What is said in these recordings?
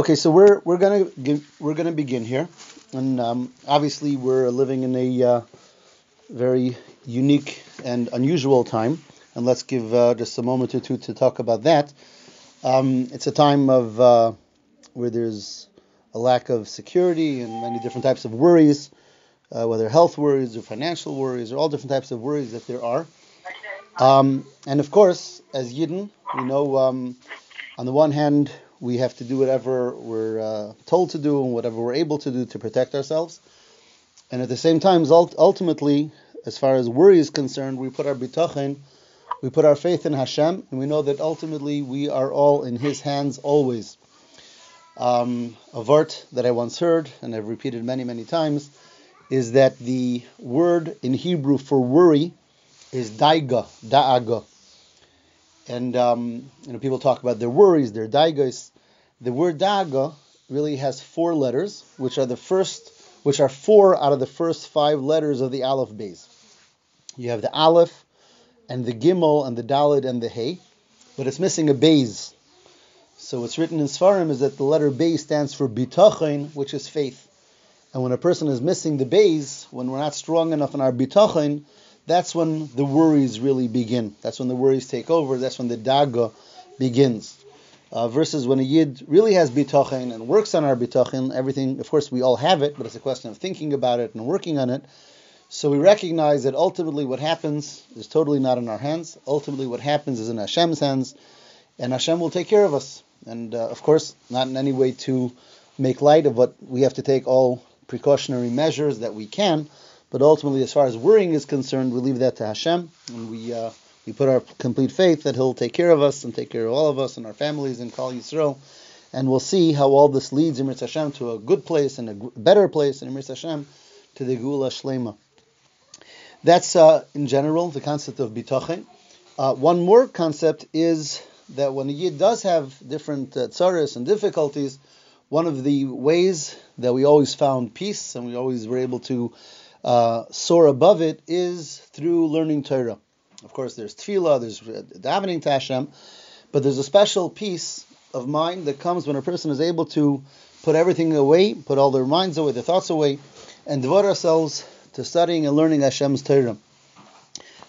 Okay, so we're we're gonna gi- we're gonna begin here, and um, obviously we're living in a uh, very unique and unusual time, and let's give uh, just a moment or two to talk about that. Um, it's a time of uh, where there's a lack of security and many different types of worries, uh, whether health worries or financial worries or all different types of worries that there are. Um, and of course, as Yidden, we know um, on the one hand we have to do whatever we're uh, told to do and whatever we're able to do to protect ourselves. And at the same time, ultimately, as far as worry is concerned, we put our bitachon, we put our faith in Hashem, and we know that ultimately we are all in His hands always. Um, a vart that I once heard, and I've repeated many, many times, is that the word in Hebrew for worry is daiga, da'aga. And um, you know, people talk about their worries, their daigas. The word daga really has four letters, which are the first, which are four out of the first five letters of the Aleph Beis. You have the Aleph, and the Gimel, and the Dalid, and the Hey, but it's missing a base. So what's written in Sfarim is that the letter base stands for bitachon, which is faith. And when a person is missing the base, when we're not strong enough in our bitachon, that's when the worries really begin. That's when the worries take over. That's when the daga begins. Uh, versus when a yid really has bitachon and works on our bitachon, everything, of course, we all have it, but it's a question of thinking about it and working on it. So we recognize that ultimately what happens is totally not in our hands. Ultimately, what happens is in Hashem's hands, and Hashem will take care of us. And uh, of course, not in any way to make light of what we have to take all precautionary measures that we can, but ultimately, as far as worrying is concerned, we leave that to Hashem, and we uh, we put our complete faith that He'll take care of us and take care of all of us and our families and Klal Yisrael, and we'll see how all this leads Emir Hashem to a good place and a better place, Emir Hashem to the Geula Shlema. That's uh, in general the concept of bitachon. Uh, one more concept is that when a yid does have different uh, and difficulties, one of the ways that we always found peace and we always were able to uh, soar above it is through learning Torah. Of course, there's tefillah, there's davening to Hashem, but there's a special peace of mind that comes when a person is able to put everything away, put all their minds away, their thoughts away, and devote ourselves to studying and learning Hashem's Torah.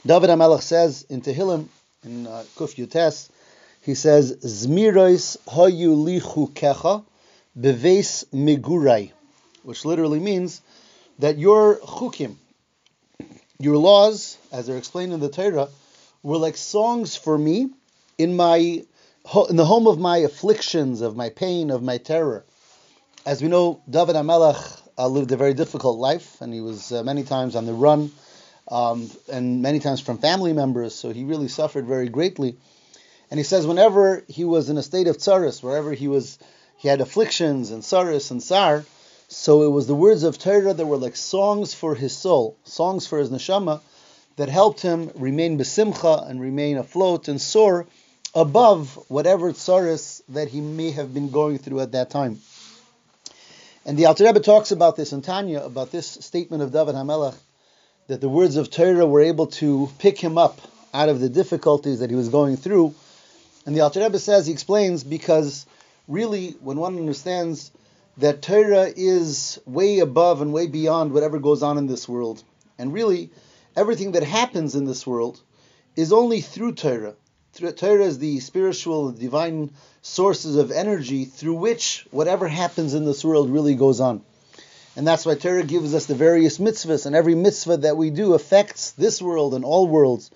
David HaMelech says in Tehillim, in uh, Kuf Yutes, he says, Zmirois hayu lichu kecha beves migurai, which literally means that your chukim, your laws, as they're explained in the Torah, were like songs for me in my in the home of my afflictions, of my pain, of my terror. As we know, David HaMelech uh, lived a very difficult life, and he was uh, many times on the run, um, and many times from family members, so he really suffered very greatly. And he says whenever he was in a state of tsaris, wherever he was, he had afflictions and tsaris and sar, so it was the words of Torah that were like songs for his soul, songs for his neshama, that helped him remain besimcha and remain afloat and soar above whatever tsaris that he may have been going through at that time. And the Alter Rebbe talks about this in Tanya, about this statement of David HaMelech, that the words of Torah were able to pick him up out of the difficulties that he was going through. And the Alter Rebbe says, he explains, because really, when one understands that Torah is way above and way beyond whatever goes on in this world, and really, everything that happens in this world is only through Torah. Torah is the spiritual, divine sources of energy through which whatever happens in this world really goes on. And that's why Torah gives us the various mitzvahs, and every mitzvah that we do affects this world and all worlds.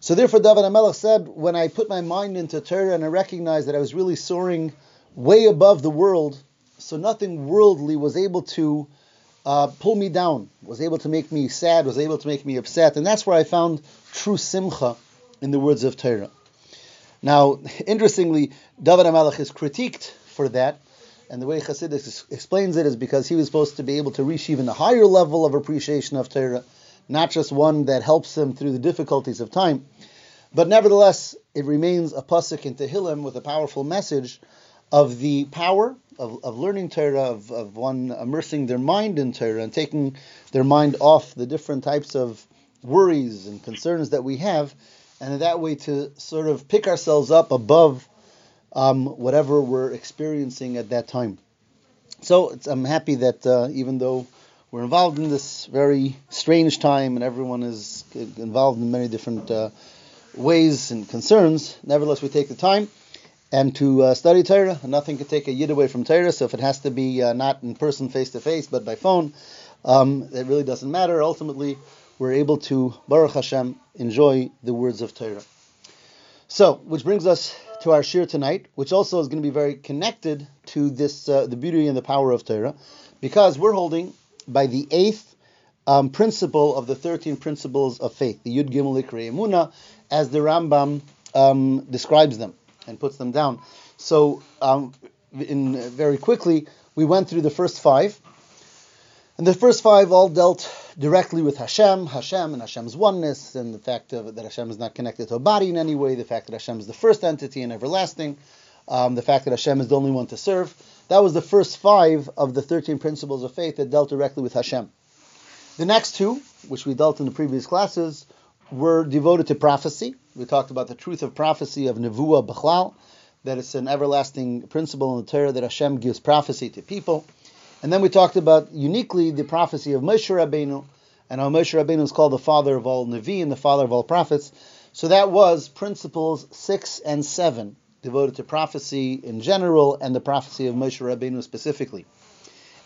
So therefore, David HaMelech said, when I put my mind into Torah and I recognized that I was really soaring way above the world, so nothing worldly was able to uh, pull me down, was able to make me sad, was able to make me upset. And that's where I found true simcha in the words of Torah. Now, interestingly, David HaMelech is critiqued for that, and the way Chassidus explains it is because he was supposed to be able to reach even a higher level of appreciation of Torah, not just one that helps him through the difficulties of time. But nevertheless, it remains a pasuk in Tehillim with a powerful message of the power of, of learning Torah, of, of one immersing their mind in Torah and taking their mind off the different types of worries and concerns that we have, and in that way to sort of pick ourselves up above um, whatever we're experiencing at that time. So I'm happy that uh, even though we're involved in this very strange time and everyone is involved in many different uh, ways and concerns, nevertheless we take the time and to uh, study Torah. Nothing could take a yid away from Torah, so if it has to be uh, not in person face to face but by phone, um, it really doesn't matter. Ultimately, we're able to, Baruch Hashem, enjoy the words of Torah. So, which brings us to our shiur tonight, which also is going to be very connected to this, uh, the beauty and the power of Torah, because we're holding by the eighth um, principle of the 13 principles of faith, the Yud Gimel Ikri Emuna, as the Rambam um, describes them and puts them down. So, um, in very quickly, we went through the first five, and the first five all dealt directly with Hashem, Hashem and Hashem's oneness, and the fact of, that Hashem is not connected to a body in any way, the fact that Hashem is the first entity and everlasting, um, the fact that Hashem is the only one to serve. That was the first five of the 13 principles of faith that dealt directly with Hashem. The next two, which we dealt in the previous classes, were devoted to prophecy. We talked about the truth of prophecy of Nevuah Bechlal, that it's an everlasting principle in the Torah that Hashem gives prophecy to people. And then we talked about uniquely the prophecy of Moshe Rabbeinu, and how Moshe Rabbeinu is called the father of all Nevi and the father of all prophets. So that was principles six and seven, devoted to prophecy in general and the prophecy of Moshe Rabbeinu specifically.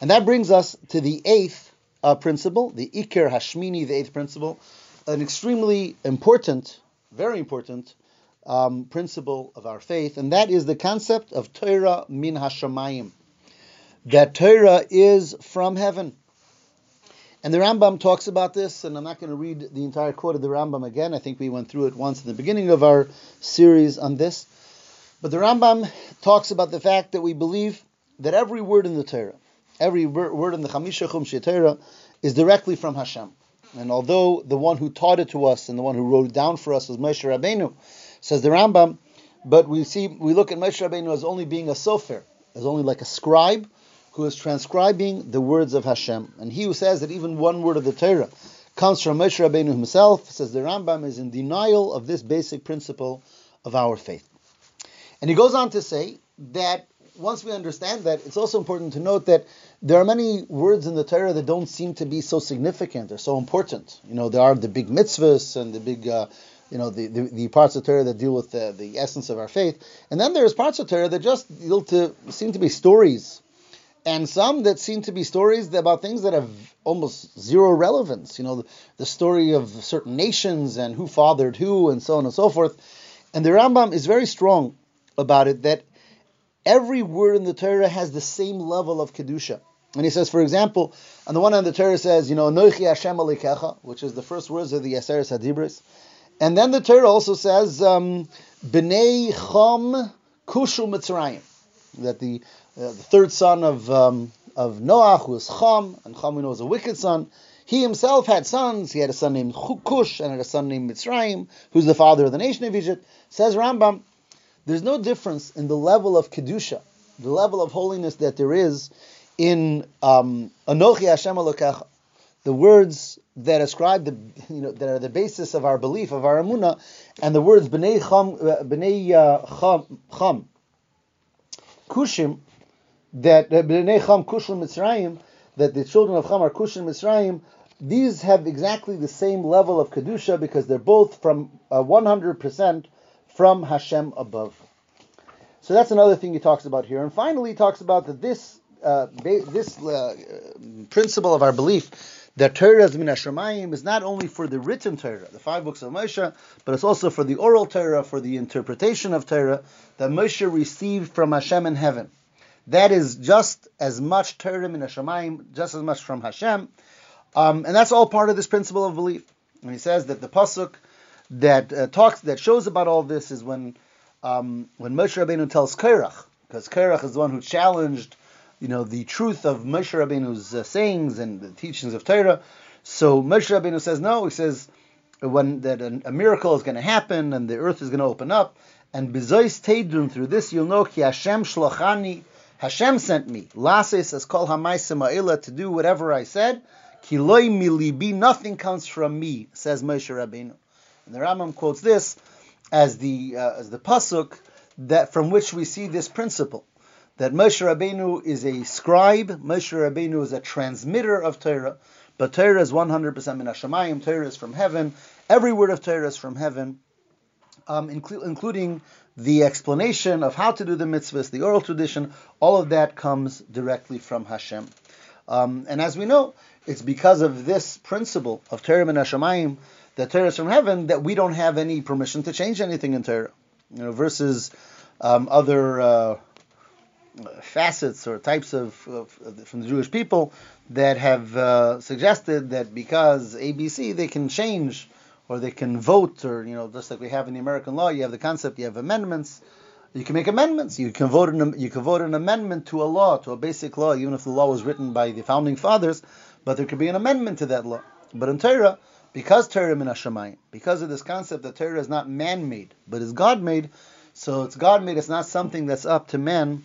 And that brings us to the eighth uh, principle, the Iker Hashmini, the eighth principle, an extremely important, very important um, principle of our faith, and that is the concept of Torah min Hashemayim that Torah is from heaven. And the Rambam talks about this, and I'm not going to read the entire quote of the Rambam again. I think we went through it once in the beginning of our series on this. But the Rambam talks about the fact that we believe that every word in the Torah, every word in the Chamisha Chumshei Torah, is directly from Hashem. And although the one who taught it to us and the one who wrote it down for us was Moshe Rabbeinu, says the Rambam, but we see we look at Moshe Rabbeinu as only being a sofer, as only like a scribe who is transcribing the words of Hashem. And he who says that even one word of the Torah comes from Moshe Rabbeinu himself, says the Rambam is in denial of this basic principle of our faith. And he goes on to say that once we understand that, it's also important to note that there are many words in the Torah that don't seem to be so significant or so important. You know, there are the big mitzvahs and the big, uh, you know, the, the, the, parts of Torah that deal with the, the essence of our faith. And then there's parts of Torah that just deal to, seem to be stories and some that seem to be stories about things that have almost zero relevance. You know, the, the, story of certain nations and who fathered who, and so on and so forth. And the Rambam is very strong about it that every word in the Torah has the same level of kedusha. And he says, for example, on the one hand, the Torah says, you know, Noichi Hashem Alikecha, which is the first words of the Yaseres Hadibris. And then the Torah also says, um, B'nei Chom Kushu Mitzrayim, that the uh, the third son of um, of Noach was Cham, and Cham we know was a wicked son. He himself had sons. He had a son named Cush and had a son named Mitzrayim, who's the father of the nation of Egypt. Says Rambam, there's no difference in the level of kedusha, the level of holiness that there is in um, Anochi Hashem Elokecha, the words that ascribe the you know that are the basis of our belief of our amuna, and the words bnei cham uh, bnei uh, cham, kushim that Bnei Cham Kushim Mitzrayim, that the children of Cham are Kushim Mitzrayim, these have exactly the same level of kedusha because they're both from uh, 100% from Hashem above. So that's another thing he talks about here. And finally, he talks about that this uh, this uh, principle of our belief that Torah is min is not only for the written Torah, the five books of Moshe, but it's also for the oral Torah, for the interpretation of Torah that Moshe received from Hashem in heaven. That is just as much Torah min Hashemayim, just as much from Hashem. Um, and that's all part of this principle of belief. And he says that the pasuk that uh, talks, that shows about all this is when um, when Moshe Rabbeinu tells Korach, because Korach is the one who challenged, you know, the truth of Moshe Rabbeinu's uh, sayings and the teachings of Torah. So Moshe Rabbeinu says no. He says when that a, a miracle is going to happen and the earth is going to open up, and bezois teidun through this you'll know ki Hashem shlochani Hashem sent me. Lases says kol hamaisim to do whatever I said. Kiloi milibi, nothing comes from me, says Moshe Rabbeinu. And the Rambam quotes this as the uh, as the pasuk that from which we see this principle that Moshe Rabbeinu is a scribe, Moshe Rabbeinu is a transmitter of Torah, but Torah is 100% min Hashemayim, Torah is from heaven, every word of Torah is from heaven, um, inclu- including the explanation of how to do the mitzvahs, the oral tradition, all of that comes directly from Hashem. Um, and as we know, it's because of this principle of Torah min Hashemayim, that Torah is from heaven, that we don't have any permission to change anything in Torah. You know, versus um, other uh, facets or types of, of, of, from the Jewish people that have uh, suggested that because ABC they can change or they can vote or you know just like we have in the American law you have the concept you have amendments. You can make amendments. You can vote an, you can vote an amendment to a law to a basic law even if the law was written by the founding fathers but there could be an amendment to that law. But in Torah because Torah min Hashemayim, because of this concept that Torah is not man-made but is God-made so it's God-made it's not something that's up to man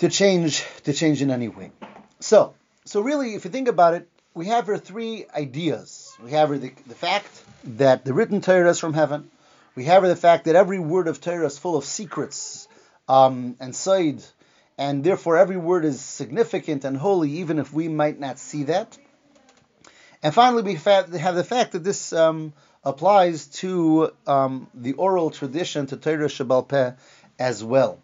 to change to change in any way. So, so really, if you think about it, we have here three ideas. We have the, the fact that the written Torah is from heaven. We have the fact that every word of Torah is full of secrets um, and side, and therefore every word is significant and holy, even if we might not see that. And finally, we have the fact that this um, applies to um, the oral tradition, to Torah Shabbal Peh as well.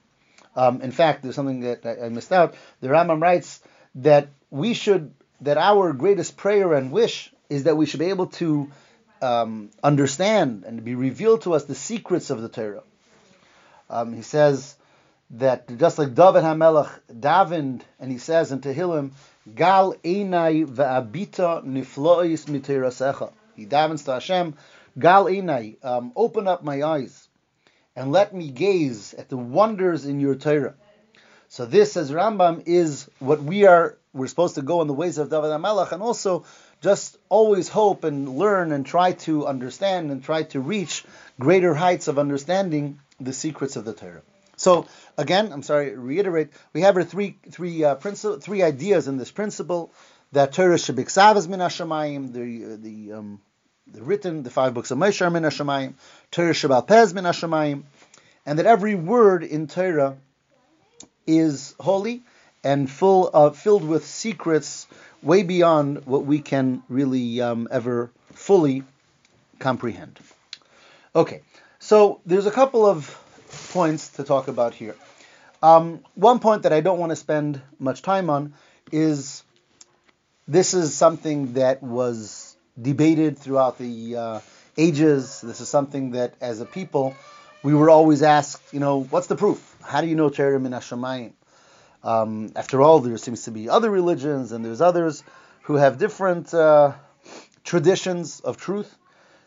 Um, in fact, there's something that I, I missed out. The Rambam writes that we should, that our greatest prayer and wish is that we should be able to um, understand and be revealed to us the secrets of the Torah. Um, he says that just like David HaMelech davened, and he says in Tehillim, Gal einai ve'abita niflois mitirasecha. He davens to Hashem, Gal einai, um, open up my eyes and let me gaze at the wonders in your Torah. So this, says Rambam, is what we are. We're supposed to go in the ways of David HaMelech, and also just always hope and learn and try to understand and try to reach greater heights of understanding the secrets of the Torah. So again, I'm sorry, reiterate. We have our three three uh, principle, three ideas in this principle that Torah should be min Hashemayim, the the um, written, the five books of Moshe are min Hashemayim, Torah Shabbal Pez min Hashemayim, and that every word in Torah is holy and full of, filled with secrets way beyond what we can really um, ever fully comprehend. Okay, so there's a couple of points to talk about here. Um, one point that I don't want to spend much time on is this is something that was debated throughout the uh, ages. This is something that, as a people, we were always asked, you know, what's the proof? How do you know Torah min Hashemayim? Um, after all, there seems to be other religions, and there's others who have different uh, traditions of truth.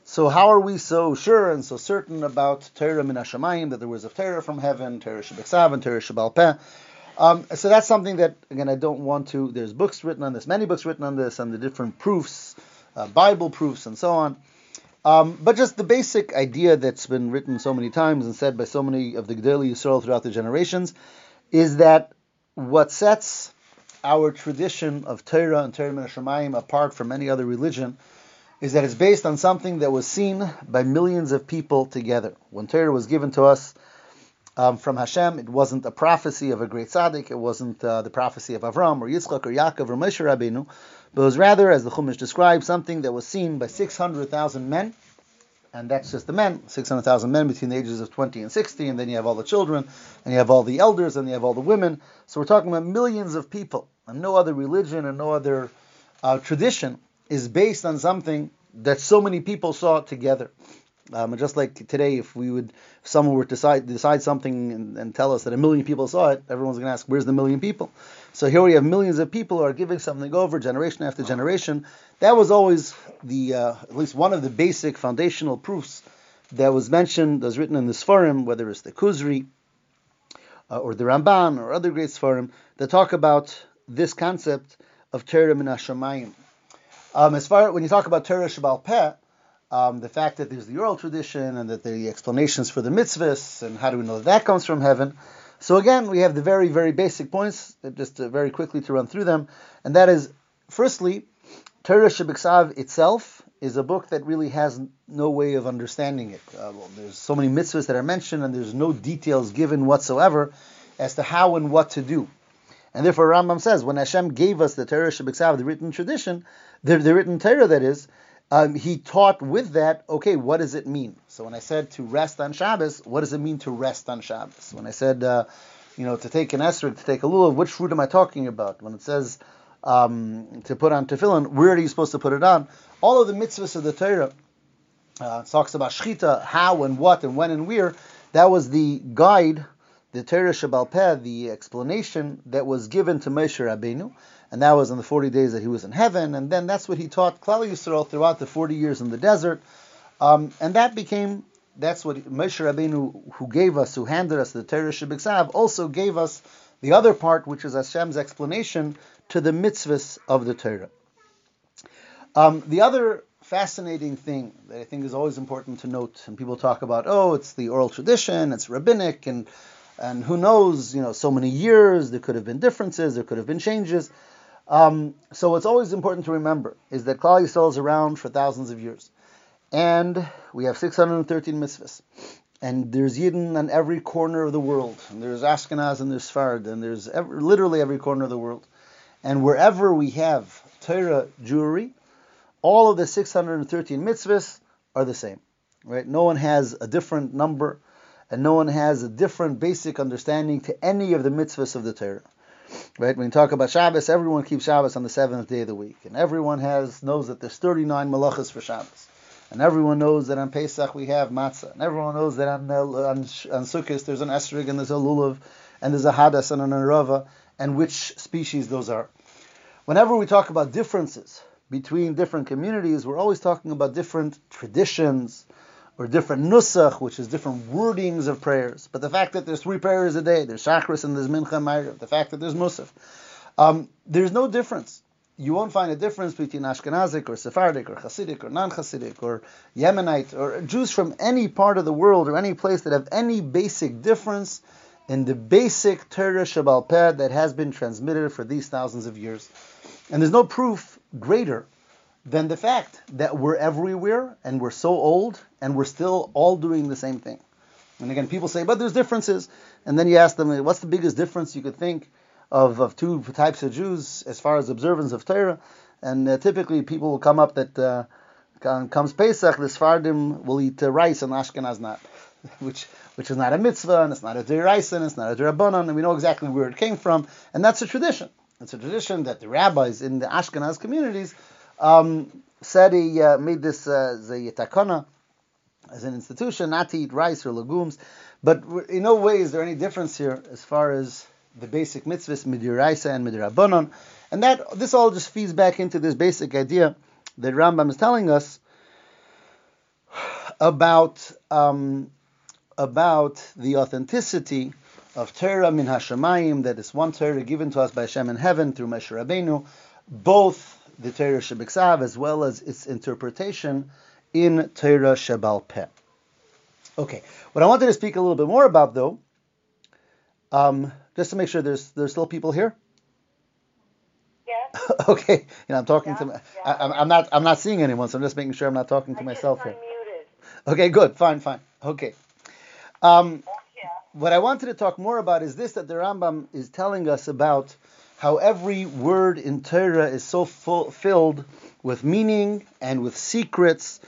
So how are we so sure and so certain about Torah min Hashemayim, that there was a Torah from heaven, Torah Shebeksav and Torah Shebal Peh? Um, so that's something that, again, I don't want to. There's books written on this, many books written on this, and the different proofs uh, Bible proofs, and so on. Um, but just the basic idea that's been written so many times and said by so many of the Gedolei Yisrael throughout the generations is that what sets our tradition of Torah and Torah Shemayim apart from any other religion is that it's based on something that was seen by millions of people together. When Torah was given to us um, from Hashem, it wasn't a prophecy of a great tzaddik, it wasn't uh, the prophecy of Avram or Yitzchak or Yaakov or Moshe Rabbeinu, but was rather, as the Chumash describes, something that was seen by 600,000 men, and that's just the men, 600,000 men between the ages of 20 and 60, and then you have all the children, and you have all the elders, and you have all the women. So we're talking about millions of people, and no other religion and no other uh, tradition is based on something that so many people saw together. Um, just like today, if we would, if someone were to decide, decide something and, and, tell us that a million people saw it, everyone's going to ask, "Where's the million people?" So here we have millions of people who are giving something over generation after generation. That was always the, uh, at least one of the basic foundational proofs that was mentioned, that was written in the Sfarim, whether it's the Kuzari uh, or the Ramban or other great Sfarim, that talk about this concept of Torah min. Um, as far when you talk about Torah Shabbal Peh, um, the fact that there's the oral tradition and that the explanations for the mitzvahs and how do we know that that comes from heaven. So again, we have the very, very basic points, just uh, very quickly to run through them, and that is, firstly, Torah Shebiksav itself is a book that really has no way of understanding it. Uh, well, there's so many mitzvahs that are mentioned, and there's no details given whatsoever as to how and what to do. And therefore, Rambam says, when Hashem gave us the Torah Shabbat the written tradition, the, the written Torah that is, um, he taught with that, okay, what does it mean? So when I said to rest on Shabbos, what does it mean to rest on Shabbos? When I said, uh, you know, to take an esrog, to take a lulav, which fruit am I talking about? When it says um, to put on tefillin, where are you supposed to put it on? All of the mitzvahs of the Torah uh, talks about shchita, how and what and when and where. That was the guide, the Torah Shabbal Peh, the explanation that was given to Moshe Rabbeinu, and that was in the 40 days that he was in heaven, and then that's what he taught Klal Yisrael throughout the 40 years in the desert, um, and that became that's what Moshe Rabbeinu, who gave us, who handed us the Torah Shabbat also gave us the other part, which is Hashem's explanation to the mitzvahs of the Torah. Um, the other fascinating thing that I think is always important to note, and people talk about, oh, it's the oral tradition, it's rabbinic, and and who knows, you know, so many years, there could have been differences, there could have been changes. Um, so what's always important to remember is that Klal Yisrael is around for thousands of years, and we have 613 mitzvahs, and there's Yidden on every corner of the world, and there's Ashkenaz and there's Sfard, and there's every, literally every corner of the world, and wherever we have Torah Jewry, all of the 613 mitzvahs are the same, right? No one has a different number, and no one has a different basic understanding to any of the mitzvahs of the Torah. Right? When you talk about Shabbos, everyone keeps Shabbos on the seventh day of the week, and everyone has knows that there's 39 malachas for Shabbos, and everyone knows that on Pesach we have matzah, and everyone knows that on uh, on, on Sukkot there's an esrog and there's a lulav, and there's a hadas and an arava, and which species those are. Whenever we talk about differences between different communities, we're always talking about different traditions or different nusach, which is different wordings of prayers. But the fact that there's three prayers a day, there's shachris and there's mincha ma'ariv, the fact that there's musaf, um, there's no difference. You won't find a difference between Ashkenazic or Sephardic or Hasidic or non-Hasidic or Yemenite or Jews from any part of the world or any place that have any basic difference in the basic Torah Shabbal Peh that has been transmitted for these thousands of years. And there's no proof greater than the fact that we're everywhere and we're so old and we're still all doing the same thing. And again, people say, but there's differences. And then you ask them, what's the biggest difference you could think of, of two types of Jews as far as observance of Torah? And uh, typically people will come up that uh, comes Pesach, the Sfardim will eat uh, rice and Ashkenaz not, which which is not a mitzvah and it's not a deraisa and it's not a derabanan, and we know exactly where it came from, and that's a tradition. It's a tradition that the rabbis in the Ashkenaz communities um, said he uh, made this uh, the takana as an institution not to eat rice or legumes. But in no way is there any difference here as far as the basic mitzvahs midiraisa and midirabanon, and that this all just feeds back into this basic idea that Rambam is telling us about um, about the authenticity of Torah min Hashemayim, that is one Torah given to us by Hashem in heaven through Moshe Rabbeinu, both the Torah Shebiksav as well as its interpretation in Torah Shebal Peh. Okay, what I wanted to speak a little bit more about though, um, just to make sure there's there's still people here. Yes. okay, you know I'm talking yeah, to. Yeah. I, am not I'm not seeing anyone, so I'm just making sure I'm not talking to I myself here. Okay, good, fine, fine. Okay. Um, what I wanted to talk more about is this that the Rambam is telling us about how every word in Torah is so filled with meaning and with secrets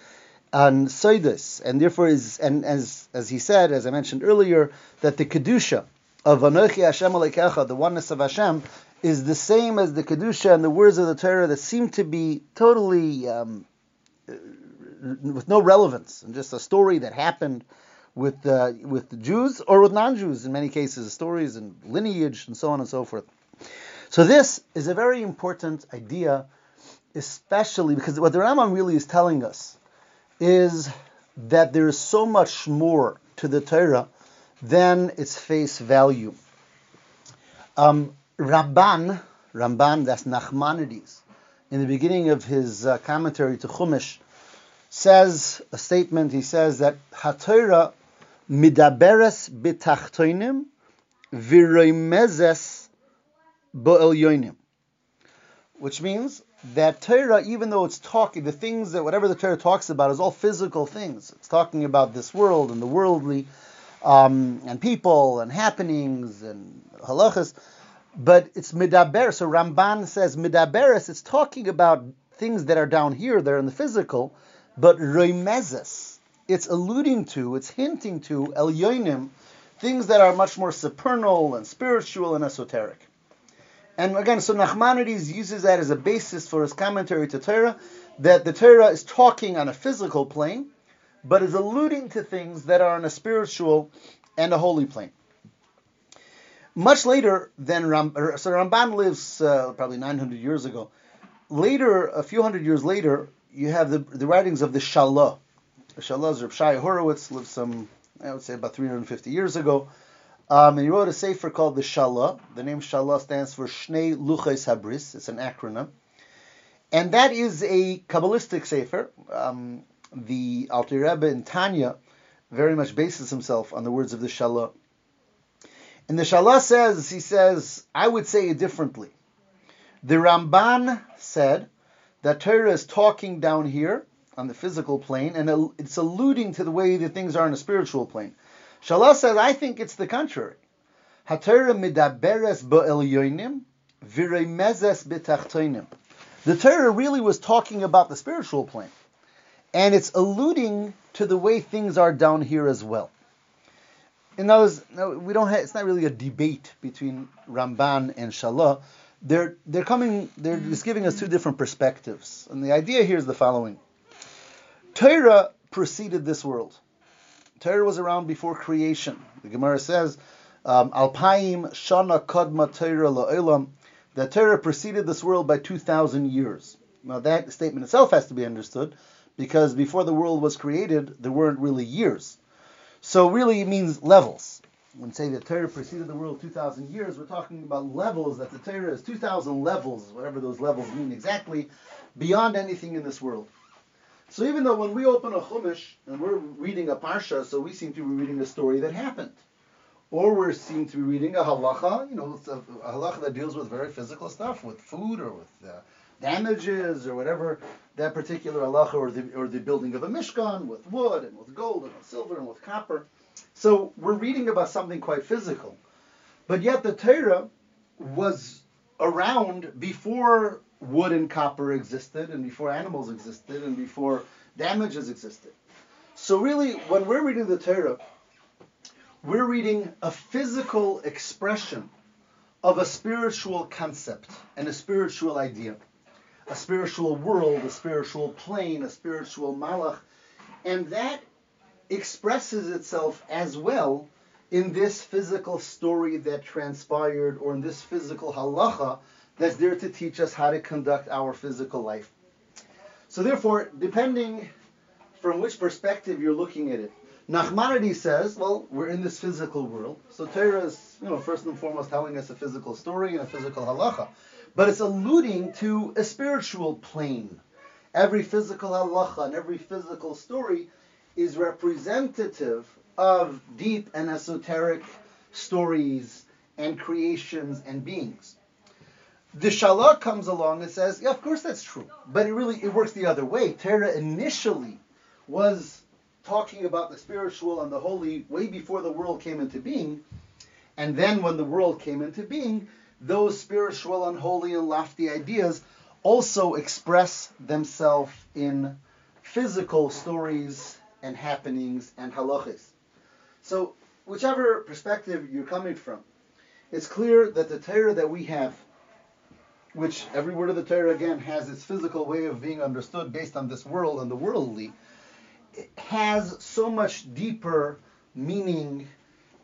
and soidas, and therefore is and as as he said, as I mentioned earlier, that the kedusha of Anochi Hashem Alekecha, the oneness of Hashem, is the same as the kedusha and the words of the Torah that seem to be totally um, with no relevance and just a story that happened with uh, with the Jews or with non-Jews in many cases, stories and lineage and so on and so forth. So this is a very important idea, especially because what the Rambam really is telling us is that there is so much more to the Torah than its face value. Um, Ramban, Ramban, that's Nachmanides, in the beginning of his uh, commentary to Chumash, says a statement. He says that HaTorah midaberes bitachtoinim viroimezes which means that Torah, even though it's talking, the things that whatever the Torah talks about is all physical things. It's talking about this world and the worldly, um, and people and happenings and halachas. But it's midaber. So Ramban says midaberes. It's talking about things that are down here, they're in the physical, but remezes. It's alluding to, it's hinting to el yonim, things that are much more supernal and spiritual and esoteric. And again, so Nachmanides uses that as a basis for his commentary to Torah, that the Torah is talking on a physical plane, but is alluding to things that are on a spiritual and a holy plane. Much later than Ram, so Ramban lives uh, probably 900 years ago. Later, a few hundred years later, you have the, the writings of the Shalah. The Shalah is Horowitz, lived some, I would say, about 350 years ago. Um, and he wrote a sefer called the Shalah. The name Shalah stands for Shnei Luchais Habris. It's an acronym. And that is a Kabbalistic sefer. Um, the Alter Rebbe in Tanya very much bases himself on the words of the Shalah. And the Shalah says, he says, I would say it differently. The Ramban said that Torah is talking down here on the physical plane, and it's alluding to the way that things are on a spiritual plane. Shalah says, I think it's the contrary. The Torah really was talking about the spiritual plane, and it's alluding to the way things are down here as well. In other words, no, we don't have, it's not really a debate between Ramban and Shalah. They're they're coming. They're just giving us two different perspectives, and the idea here is the following: Torah preceded this world. Torah was around before creation. The Gemara says, um, Alpaim Shana Kadma Torah La'olam, that Torah preceded this world by 2,000 years. Now that statement itself has to be understood, because before the world was created, there weren't really years. So really it means levels. When say the Torah preceded the world 2,000 years, we're talking about levels, that the Torah is 2,000 levels, whatever those levels mean exactly, beyond anything in this world. So even though when we open a Chumash and we're reading a Parsha, so we seem to be reading a story that happened. Or we seem to be reading a halacha, you know, a, a halacha that deals with very physical stuff, with food or with uh, damages or whatever that particular halacha, or the, or the building of a mishkan with wood and with gold and with silver and with copper. So we're reading about something quite physical. But yet the Torah was around before wood and copper existed, and before animals existed, and before damages existed. So really, when we're reading the Torah, we're reading a physical expression of a spiritual concept and a spiritual idea, a spiritual world, a spiritual plane, a spiritual malach, and that expresses itself as well in this physical story that transpired or in this physical halacha that's there to teach us how to conduct our physical life. So therefore, depending from which perspective you're looking at it, Nachmanides says, well, we're in this physical world. So Torah is, you know, first and foremost telling us a physical story and a physical halacha. But it's alluding to a spiritual plane. Every physical halacha and every physical story is representative of deep and esoteric stories and creations and beings. The Shalah comes along and says, yeah, of course that's true. But it really it works the other way. Torah initially was talking about the spiritual and the holy way before the world came into being. And then when the world came into being, those spiritual and holy and lofty ideas also express themselves in physical stories and happenings and halachas. So, whichever perspective you're coming from, it's clear that the Torah that we have which every word of the Torah again has its physical way of being understood based on this world and the worldly, has so much deeper meaning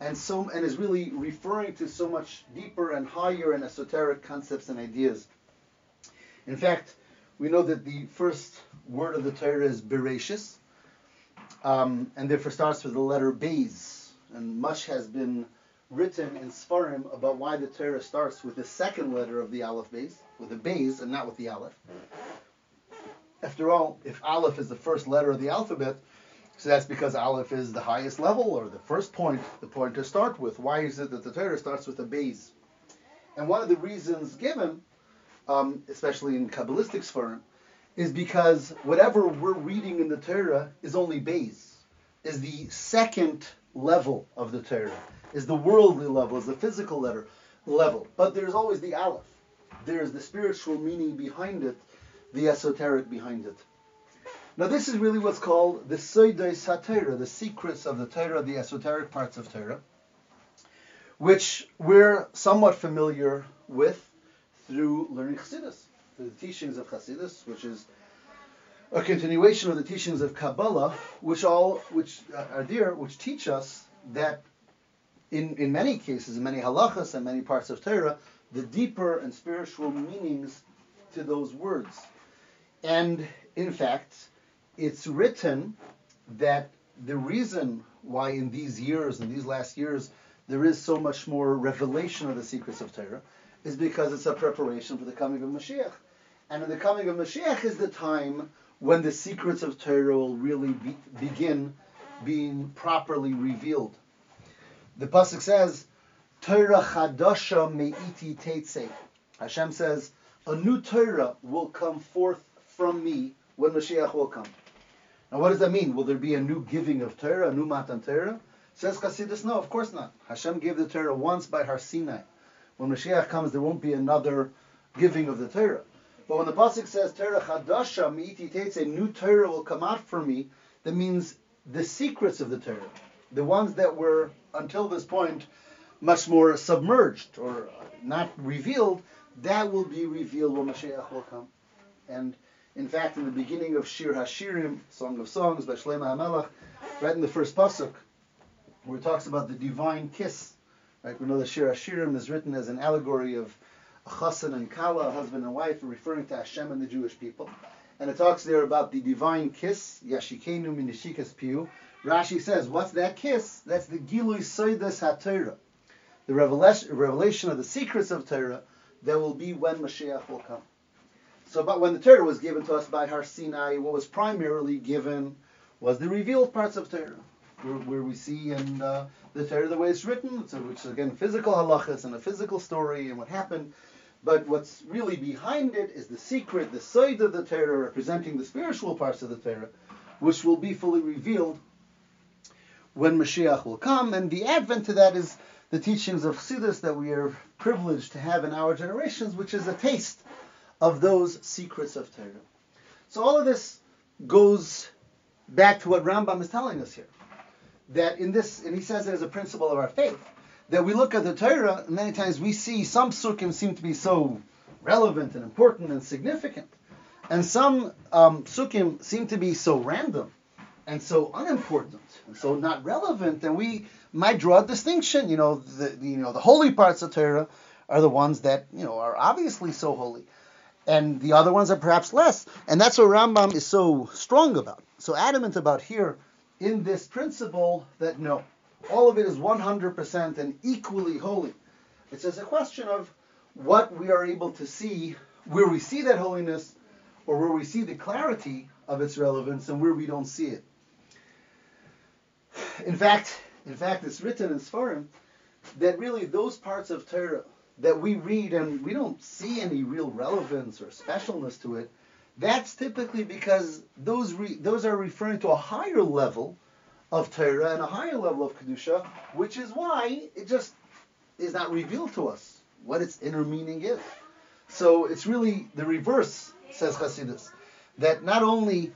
and so and is really referring to so much deeper and higher and esoteric concepts and ideas. In fact, we know that the first word of the Torah is Bereshis, um, and therefore starts with the letter Beis, and much has been written in Sfarim about why the Torah starts with the second letter of the Aleph Beis, with the Beis and not with the Aleph. After all, if Aleph is the first letter of the alphabet, so that's because Aleph is the highest level or the first point, the point to start with. Why is it that the Torah starts with a Beis? And one of the reasons given um, especially in Kabbalistic Sfarim, is because whatever we're reading in the Torah is only base, is the second level of the Torah, is the worldly level, is the physical letter, level. But there's always the Aleph. There's the spiritual meaning behind it, the esoteric behind it. Now this is really what's called the Soidei Satira, the secrets of the Torah, the esoteric parts of Torah, which we're somewhat familiar with through learning Chassidus, the teachings of Chassidus, which is a continuation of the teachings of Kabbalah, which all which are there, which teach us that in, in many cases, in many halachas and many parts of Torah, the deeper and spiritual meanings to those words. And in fact, it's written that the reason why in these years, in these last years, there is so much more revelation of the secrets of Torah is because it's a preparation for the coming of Mashiach. And in the coming of Mashiach is the time when the secrets of Torah will really be, begin being properly revealed. The pasuk says, "Torah chadasha meiti teitze." Hashem says, "A new Torah will come forth from me when Mashiach will come." Now, what does that mean? Will there be a new giving of Torah, a new Matan Torah? Says Chassidus, no, of course not. Hashem gave the Torah once by Har Sinai. When Mashiach comes, there won't be another giving of the Torah. But when the pasuk says Torah chadasha miiti teitze, new Torah will come out for me, that means the secrets of the Torah, the ones that were until this point much more submerged or uh, not revealed, that will be revealed when Mashiach will come. And in fact, in the beginning of Shir Hashirim, Song of Songs by Shlomo HaMelech, right in the first pasuk, where it talks about the divine kiss. Right, we know that Shir Hashirim is written as an allegory of chassan and kala, husband and wife, referring to Hashem and the Jewish people. And it talks there about the divine kiss, Yashikenu minishikas piu. Rashi says, what's that kiss? That's the Gilui Soidas HaTorah, the revelation, of the secrets of Torah that will be when Mashiach will come. So, but when the Torah was given to us by Har Sinai, what was primarily given was the revealed parts of Torah, where, where we see in uh, the Torah the way it's written, which is again physical halachas and a physical story and what happened. But what's really behind it is the secret, the side of the Torah, representing the spiritual parts of the Torah, which will be fully revealed when Mashiach will come. And the advent to that is the teachings of Chassidus that we are privileged to have in our generations, which is a taste of those secrets of Torah. So all of this goes back to what Rambam is telling us here. That in this, and he says it as a principle of our faith, that we look at the Torah, and many times we see some psukim seem to be so relevant and important and significant, and some um, psukim seem to be so random and so unimportant and so not relevant, and we might draw a distinction. You know, the, the you know the holy parts of Torah are the ones that you know are obviously so holy and the other ones are perhaps less. And that's what Rambam is so strong about, so adamant about here in this principle that no, all of it is 100% and equally holy. It's just a question of what we are able to see, where we see that holiness, or where we see the clarity of its relevance, and where we don't see it. In fact, in fact, it's written in Sfarim that really those parts of Torah that we read and we don't see any real relevance or specialness to it, that's typically because those re- those are referring to a higher level of Torah and a higher level of kedusha, which is why it just is not revealed to us what its inner meaning is. So it's really the reverse, says Chassidus, that not only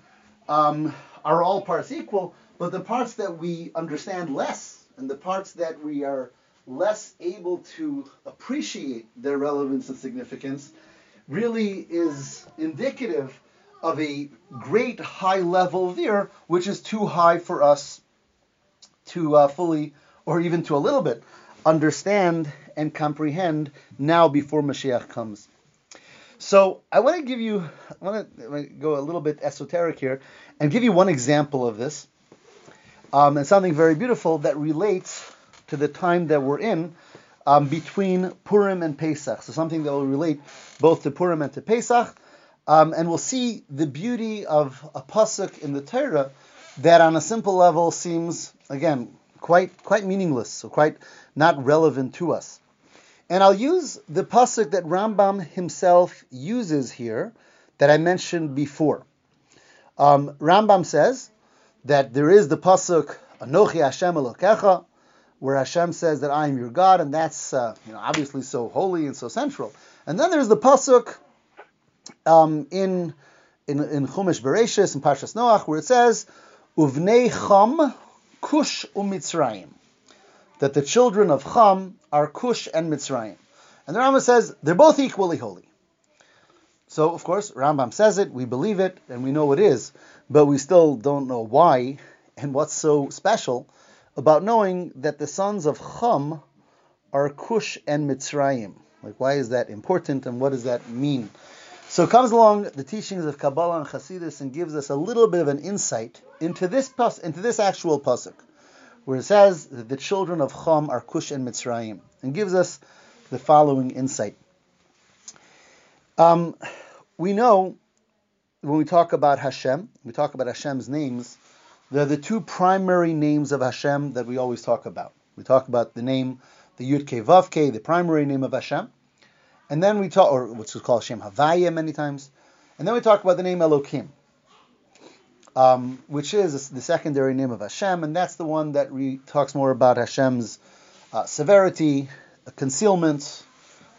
um, are all parts equal, but the parts that we understand less and the parts that we are less able to appreciate their relevance and significance really is indicative of a great high level there, which is too high for us to uh, fully, or even to a little bit, understand and comprehend now before Mashiach comes. So I want to give you, I want to go a little bit esoteric here, and give you one example of this, um, and something very beautiful that relates to the time that we're in um, between Purim and Pesach. So something that will relate both to Purim and to Pesach. Um, and we'll see the beauty of a pasuk in the Torah that, on a simple level, seems again quite quite meaningless, so quite not relevant to us. And I'll use the pasuk that Rambam himself uses here that I mentioned before. Um, Rambam says that there is the pasuk Anochi Hashem Elokecha, where Hashem says that I am your God, and that's uh, you know obviously so holy and so central. And then there's the pasuk um, in in in Chumash Bereshis and Parshas Noach where it says Uvnei Cham Kush uMitzrayim, that the children of Cham are Kush and Mitzrayim. And the Rambam says they're both equally holy. So of course Rambam says it, we believe it, and we know it is, but we still don't know why and what's so special about knowing that the sons of Chum are Cush and Mitzrayim. Like, why is that important and what does that mean? So comes along the teachings of Kabbalah and Hasidus and gives us a little bit of an insight into this pas- into this actual pasuk, where it says that the children of Chum are Cush and Mitzrayim, and gives us the following insight. Um, we know when we talk about Hashem, we talk about Hashem's names, they're the two primary names of Hashem that we always talk about. We talk about the name, the Yud Ke Vav Ke, the primary name of Hashem, and then we talk, or which is called Shem Havaya many times, and then we talk about the name Elokim, um, which is the secondary name of Hashem, and that's the one that re- talks more about Hashem's uh, severity, concealment,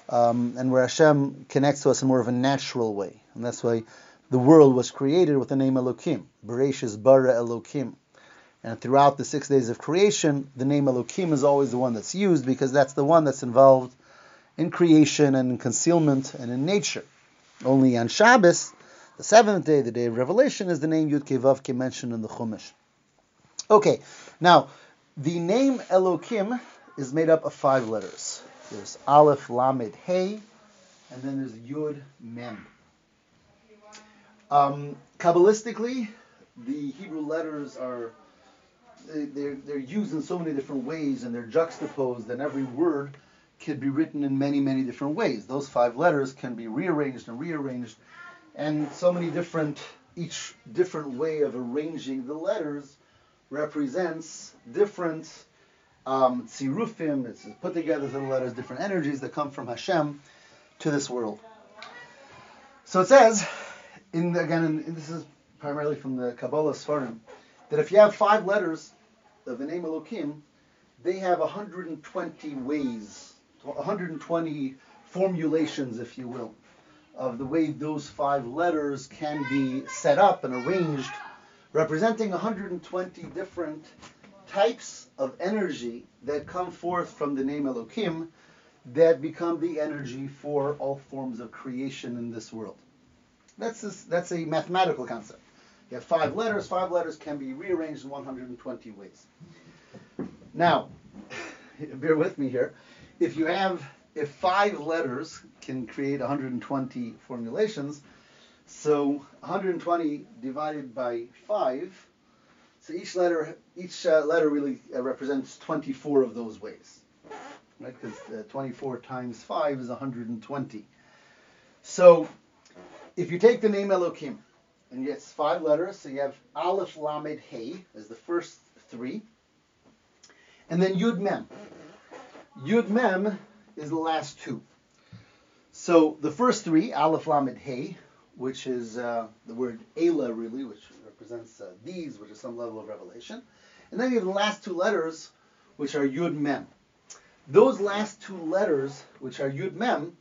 um, and where Hashem connects to us in more of a natural way, and that's why the world was created with the name Elokim. Bereshis bara Elokim. And throughout the six days of creation, the name Elokim is always the one that's used because that's the one that's involved in creation and in concealment and in nature. Only on Shabbos, the seventh day, the day of revelation, is the name Yud Ke Vav Ke mentioned in the Chumash. Okay, now the name Elokim is made up of five letters. There's Aleph, Lamed, Hey, and then there's Yud, Mem. Um, Kabbalistically, the Hebrew letters are they're, they're used in so many different ways and they're juxtaposed and every word can be written in many many different ways. Those five letters can be rearranged and rearranged and so many different each different way of arranging the letters represents different um, it's put together the letters different energies that come from Hashem to this world. So it says in again, in, this is primarily from the Kabbalah Sfarim, that if you have five letters of the name Elokim, they have 120 ways, 120 formulations, if you will, of the way those five letters can be set up and arranged, representing 120 different types of energy that come forth from the name Elokim that become the energy for all forms of creation in this world. That's a, that's a mathematical concept. You have five letters. Five letters can be rearranged in 120 ways. Now, bear with me here. If you have, if five letters can create 120 formulations, so 120 divided by five, so each letter, each uh, letter really uh, represents 24 of those ways, right? Because uh, 24 times five is 120. So if you take the name Elokim, and it's five letters, so you have Aleph, Lamed, Hey as the first three, and then Yud Mem. Yud Mem is the last two. So the first three, Aleph, Lamed, Hey, which is uh, the word Ela, really, which represents uh, these, which is some level of revelation. And then you have the last two letters, which are Yud Mem. Those last two letters, which are Yud Mem,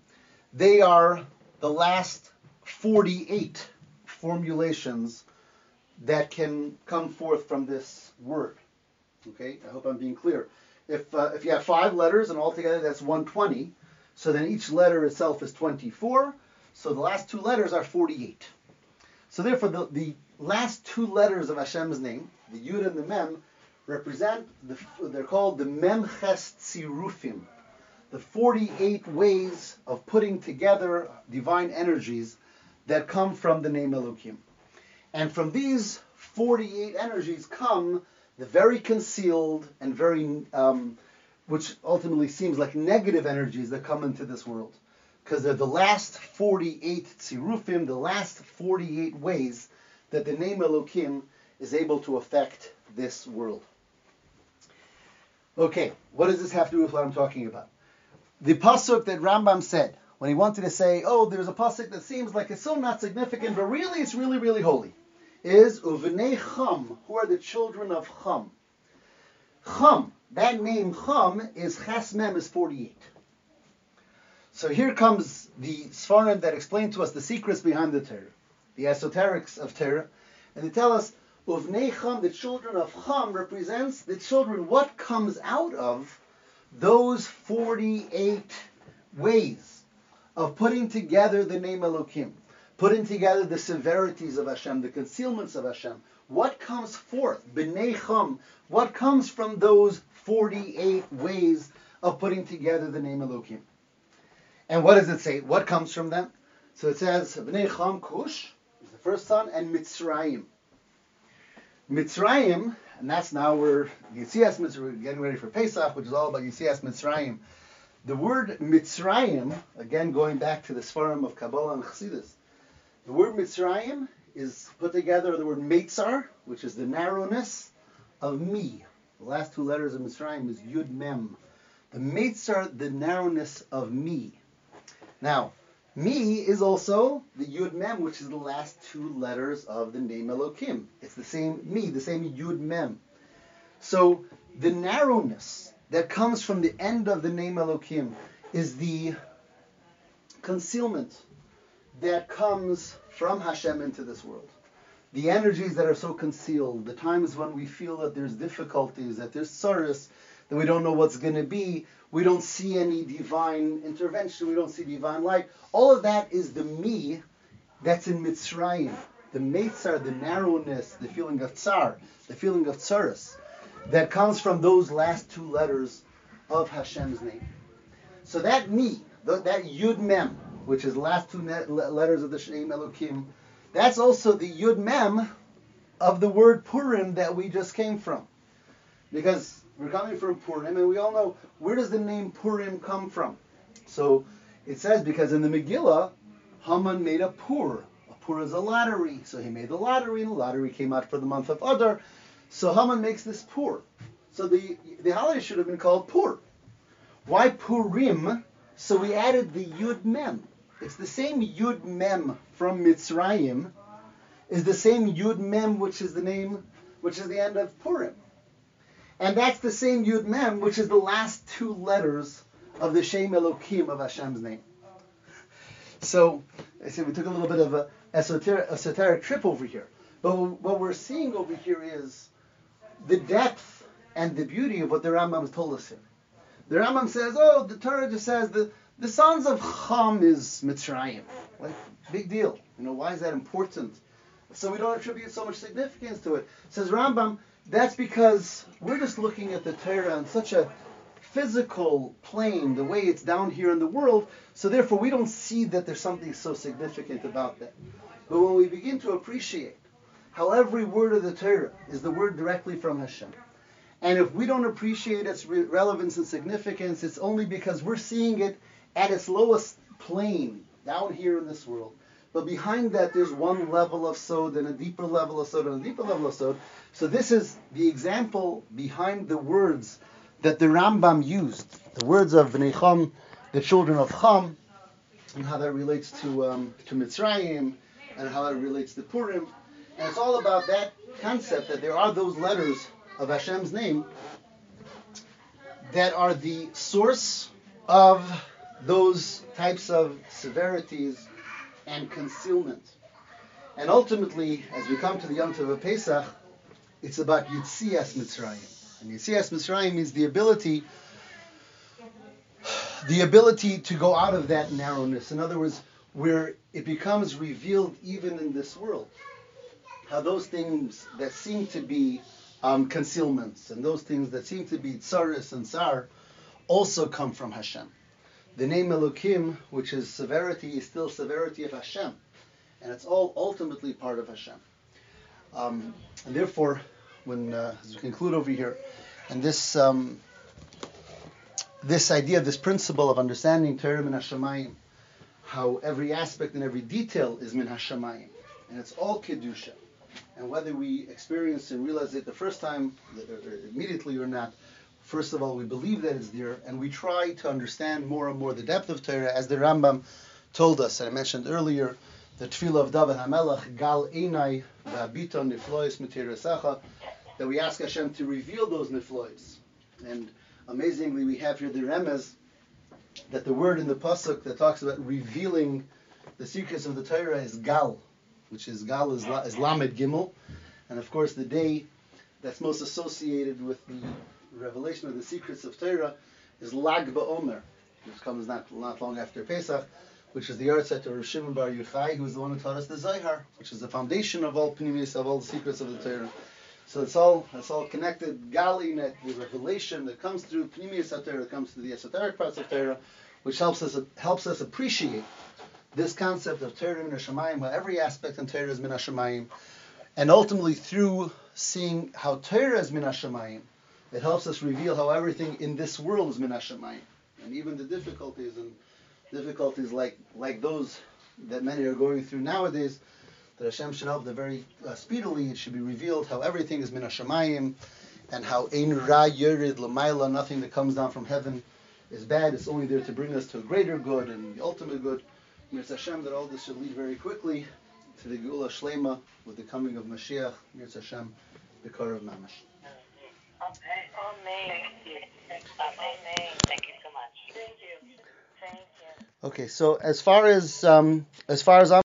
they are the last 48 formulations that can come forth from this word. Okay, I hope I'm being clear. If, uh, if you have five letters and altogether that's 120, so then each letter itself is 24, so the last two letters are 48. So therefore, the, the last two letters of Hashem's name, the Yud and the Mem, represent, the, they're called the Memches Tzirufim, the 48 ways of putting together divine energies that come from the name Elohim. And from these 48 energies come the very concealed and very, um, which ultimately seems like negative energies that come into this world. Because they're the last 48 tzirufim, the last 48 ways that the name Elohim is able to affect this world. Okay, what does this have to do with what I'm talking about? the pasuk that Rambam said when he wanted to say, oh, there's a pasuk that seems like it's so not significant, but really it's really, really holy, is Uvnei Chum, who are the children of Chum. Chum, that name Chum is Chesmem is 48. So here comes the Sfarim that explain to us the secrets behind the Torah, the esoterics of Torah, and they tell us Uvnei Chum, the children of Chum, represents the children, what comes out of those 48 ways of putting together the name Elokim, putting together the severities of Hashem, the concealments of Hashem. What comes forth, B'nei Chum, what comes from those 48 ways of putting together the name Elokim? And what does it say? What comes from them? So it says, B'nei Chum Kush is the first son, and Mitzrayim. Mitzrayim and that's now we're Yitzias Mitzrayim, we're getting ready for Pesach, which is all about Yitzias Mitzrayim. The word Mitzrayim, again going back to the Sfarim of Kabbalah and Chassidus, the word Mitzrayim is put together the word Meitzar, which is the narrowness of me. The last two letters of Mitzrayim is Yud Mem. The Meitzar, the narrowness of me. Now, me is also the Yud Mem, which is the last two letters of the name Elokim. It's the same me, the same Yud Mem. So the narrowness that comes from the end of the name Elokim is the concealment that comes from Hashem into this world. The energies that are so concealed, the times when we feel that there's difficulties, that there's sorrows, that we don't know what's going to be, we don't see any divine intervention, we don't see divine light. All of that is the me that's in Mitzrayim. The Meitzar, the narrowness, the feeling of tsar, the feeling of tsaris, that comes from those last two letters of Hashem's name. So that me, that Yud Mem, which is last two letters of the Shem Elokim, that's also the Yud Mem of the word Purim that we just came from. Because we're coming from Purim, and we all know where does the name Purim come from. So it says because in the Megillah, Haman made a pur. A pur is a lottery, so he made the lottery, and the lottery came out for the month of Adar. So Haman makes this pur. So the the holiday should have been called Pur. Why Purim? So we added the Yud Mem. It's the same Yud Mem from Mitzrayim, is the same Yud Mem which is the name, which is the end of Purim. And that's the same Yud Mem, which is the last two letters of the Shem Elokim of Hashem's name. So, I said we took a little bit of a esoteric, esoteric trip over here. But what we're seeing over here is the depth and the beauty of what the Rambam told us here. The Rambam says, oh, the Torah just says the, the sons of Cham is Mitzrayim. Like, big deal. You know, why is that important? So we don't attribute so much significance to it. Says Rambam, that's because we're just looking at the Torah on such a physical plane, the way it's down here in the world, so therefore we don't see that there's something so significant about that. But when we begin to appreciate how every word of the Torah is the word directly from Hashem, and if we don't appreciate its re- relevance and significance, it's only because we're seeing it at its lowest plane down here in this world. But behind that, there's one level of sod and a deeper level of sod and a deeper level of sod. So this is the example behind the words that the Rambam used, the words of Bnei Cham, the children of Cham, and how that relates to um, to Mitzrayim, and how it relates to Purim. And it's all about that concept that there are those letters of Hashem's name that are the source of those types of severities and concealment. And ultimately, as we come to the Yom Tov of Pesach, it's about Yitzias Mitzrayim. And Yitzias Mitzrayim means the ability, the ability to go out of that narrowness. In other words, where it becomes revealed even in this world. How those things that seem to be um, concealments and those things that seem to be tsaris and tsar also come from Hashem. The name Elokim, which is severity, is still severity of Hashem. And it's all ultimately part of Hashem. Um, and therefore, when uh, as we conclude over here, and this um, this idea, this principle of understanding Torah min Hashemayim, how every aspect and every detail is min Hashemayim, and it's all kedusha. And whether we experience and realize it the first time, uh, uh, immediately or not, First of all, we believe that it's there, and we try to understand more and more the depth of Torah, as the Rambam told us, and I mentioned earlier, the Tefillah of David HaMelech, Gal Einai, V'Abiton Niflois Sacha, that we ask Hashem to reveal those Niflois. And amazingly, we have here the Remez, that the word in the Pasuk that talks about revealing the secrets of the Torah is Gal, which is Gal is, Lamed Gimel, and of course the day that's most associated with the revelation of the secrets of Torah is Lag BaOmer, which comes not, not long after Pesach, which is the yahrzeit of Shimon Bar Yochai, who is the one who taught us the Zohar, which is the foundation of all Pnimis, of all the secrets of the Torah. So it's all it's all connected. Galin, the revelation that comes through Pnimis Torah, comes through the esoteric parts of Torah, which helps us helps us appreciate this concept of Torah min Hashemayim, where every aspect in Torah is min Hashemayim, and ultimately through seeing how Torah is min Hashemayim, it helps us reveal how everything in this world is min Hashemayim, and even the difficulties and difficulties like like those that many are going through nowadays. That Hashem should help that very uh, speedily. It should be revealed how everything is min Hashemayim, and how ein ra yerid lamaila, nothing that comes down from heaven is bad. It's only there to bring us to a greater good and the ultimate good. Mirz Hashem that all this should lead very quickly to the Geula Shlema with the coming of Mashiach. Mirz Hashem, the Kar of Mamash. Amen. Thank you so much. Thank you. Thank you. Okay, so as far as um, as far as I'm